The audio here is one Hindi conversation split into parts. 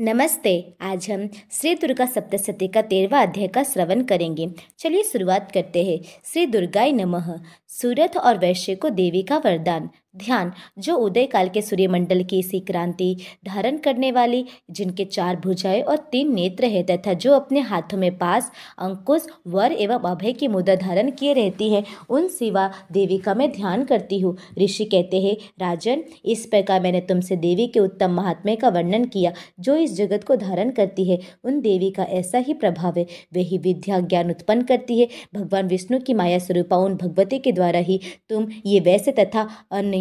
नमस्ते, आज हम श्री दुर्गा सप्तशती का तेरवा अध्याय का श्रवण करेंगे। चलिए शुरुआत करते हैं। श्री दुर्गाय नमः। सूरत और वैश्य को देवी का वरदान। ध्यान, जो उदय काल के सूर्यमंडल की सी क्रांति धारण करने वाली, जिनके चार भुजाएँ और तीन नेत्र है तथा जो अपने हाथों में पास, अंकुश, वर एवं अभय की मुद्रा धारण किए रहती है, उन सिवा देवी का मैं ध्यान करती हूँ। ऋषि कहते हैं, राजन, इस प्रकार मैंने तुमसे देवी के उत्तम महात्म्य का वर्णन किया, जो इस जगत को धारण करती है। उन देवी का ऐसा ही प्रभाव है वही विद्या ज्ञान उत्पन्न करती है। भगवान विष्णु की माया स्वरूपा उन भगवती के द्वारा ही, तुम ये वैसे तथा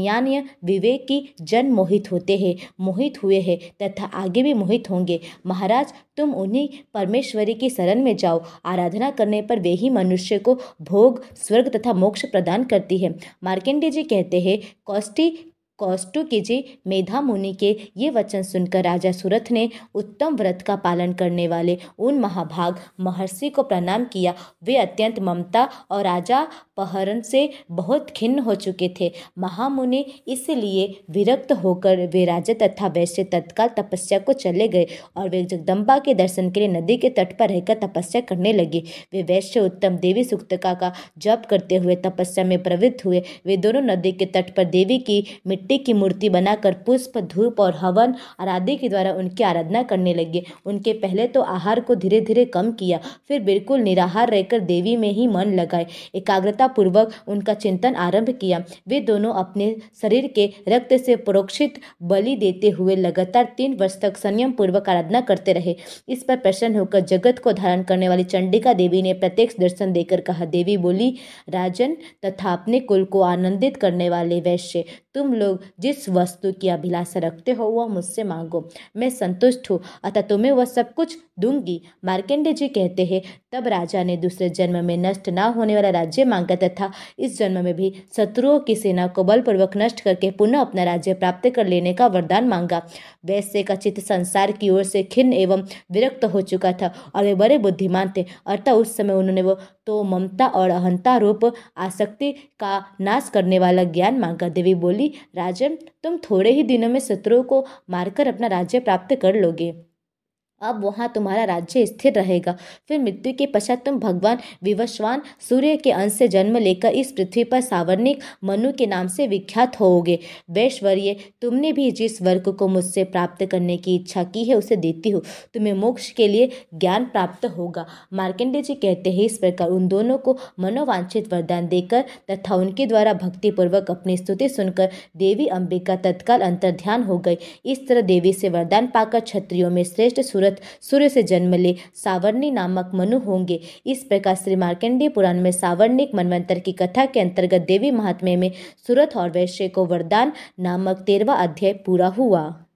अन्यान्य विवेक की जन मोहित होते हैं, मोहित हुए हैं, तथा आगे भी मोहित होंगे। महाराज, तुम उन्हीं परमेश्वरी की शरण में जाओ। आराधना करने पर वे ही मनुष्य को भोग, स्वर्ग तथा मोक्ष प्रदान करती है। मार्केंडे जी कहते हैं, कौष्टी कौष्टु की जी मेधा मुनि के ये वचन सुनकर राजा सुरथ ने उत्तम व्रत का पालन करने वाले उन महाभाग महर्षि को प्रणाम किया। वे अत्यंत ममता और राजा पहरन से बहुत खिन्न हो चुके थे। महामुनि इसलिए विरक्त होकर वे राजा तथा वैश्य तत्काल तपस्या को चले गए और वे जगदम्बा के दर्शन के लिए नदी के तट पर रहकर तपस्या करने लगे। वे वैश्य उत्तम देवी सुक्तका का जप करते हुए तपस्या में प्रवृत्त हुए। वे दोनों नदी के तट पर देवी की मिट्टी की मूर्ति बनाकर पुष्प, धूप और हवन आराधि के द्वारा उनकी आराधना करने लगे। उनके पहले तो आहार को धीरे धीरे कम किया, फिर बिल्कुल निराहार रहकर देवी में ही मन लगाए। एकाग्रता पूर्वक उनका चिंतन आरंभ किया। वे दोनों अपने शरीर के रक्त से प्रोक्षित बलि देते हुए लगातार तीन वर्ष तक संयम पूर्वक आराधना करते रहे। इस पर प्रसन्न होकर जगत को धारण करने वाली चंडिका देवी ने प्रत्यक्ष दर्शन देकर कहा, देवी बोली, राजन तथा अपने कुल को आनंदित करने वाले वैश्य, तुम लोग जिस वस्तु की अभिलाषा रखते हो वह मुझसे मांगो। मैं संतुष्ट हूँ, अतः तुम्हें वह सब कुछ दूँगी। मार्केंडे जी कहते हैं, तब राजा ने दूसरे जन्म में नष्ट न होने वाला राज्य मांगा तथा इस जन्म में भी शत्रुओं की सेना को बलपूर्वक नष्ट करके पुनः अपना राज्य प्राप्त कर लेने का वरदान मांगा। वैश्य का चित्त संसार की ओर से खिन्न एवं विरक्त हो चुका था और वे बड़े बुद्धिमान थे अर्थात उस समय उन्होंने वो तो ममता और अहंता रूप आसक्ति का नाश करने वाला ज्ञान मांगा। देवी बोली, राजन, तुम थोड़े ही दिनों में शत्रुओं को मारकर अपना राज्य प्राप्त कर लोगे। अब वहाँ तुम्हारा राज्य स्थिर रहेगा। फिर मृत्यु के पश्चात तुम भगवान विवस्वान सूर्य के अंश से जन्म लेकर इस पृथ्वी पर सावर्णिक मनु के नाम से विख्यात होोगे वैश्वर्य, तुमने भी जिस वर्ग को मुझसे प्राप्त करने की इच्छा की है, उसे देती हो। तुम्हें मोक्ष के लिए ज्ञान प्राप्त होगा। मार्कंडे जी कहते हैं, इस प्रकार उन दोनों को मनोवांछित वरदान देकर तथा उनके द्वारा भक्तिपूर्वक अपनी स्तुति सुनकर देवी अंबिका तत्काल अंतर्ध्यान हो गई। इस तरह देवी से वरदान पाकर क्षत्रियों में श्रेष्ठ सूरत, सूर्य से जन्म ले सावर्णी नामक मनु होंगे। इस प्रकार श्री मार्कंडेय पुराण में सावर्णिक मनवंतर की कथा के अंतर्गत देवी महात्म्य में सूरत और वैश्य को वरदान नामक तेरवा अध्याय पूरा हुआ।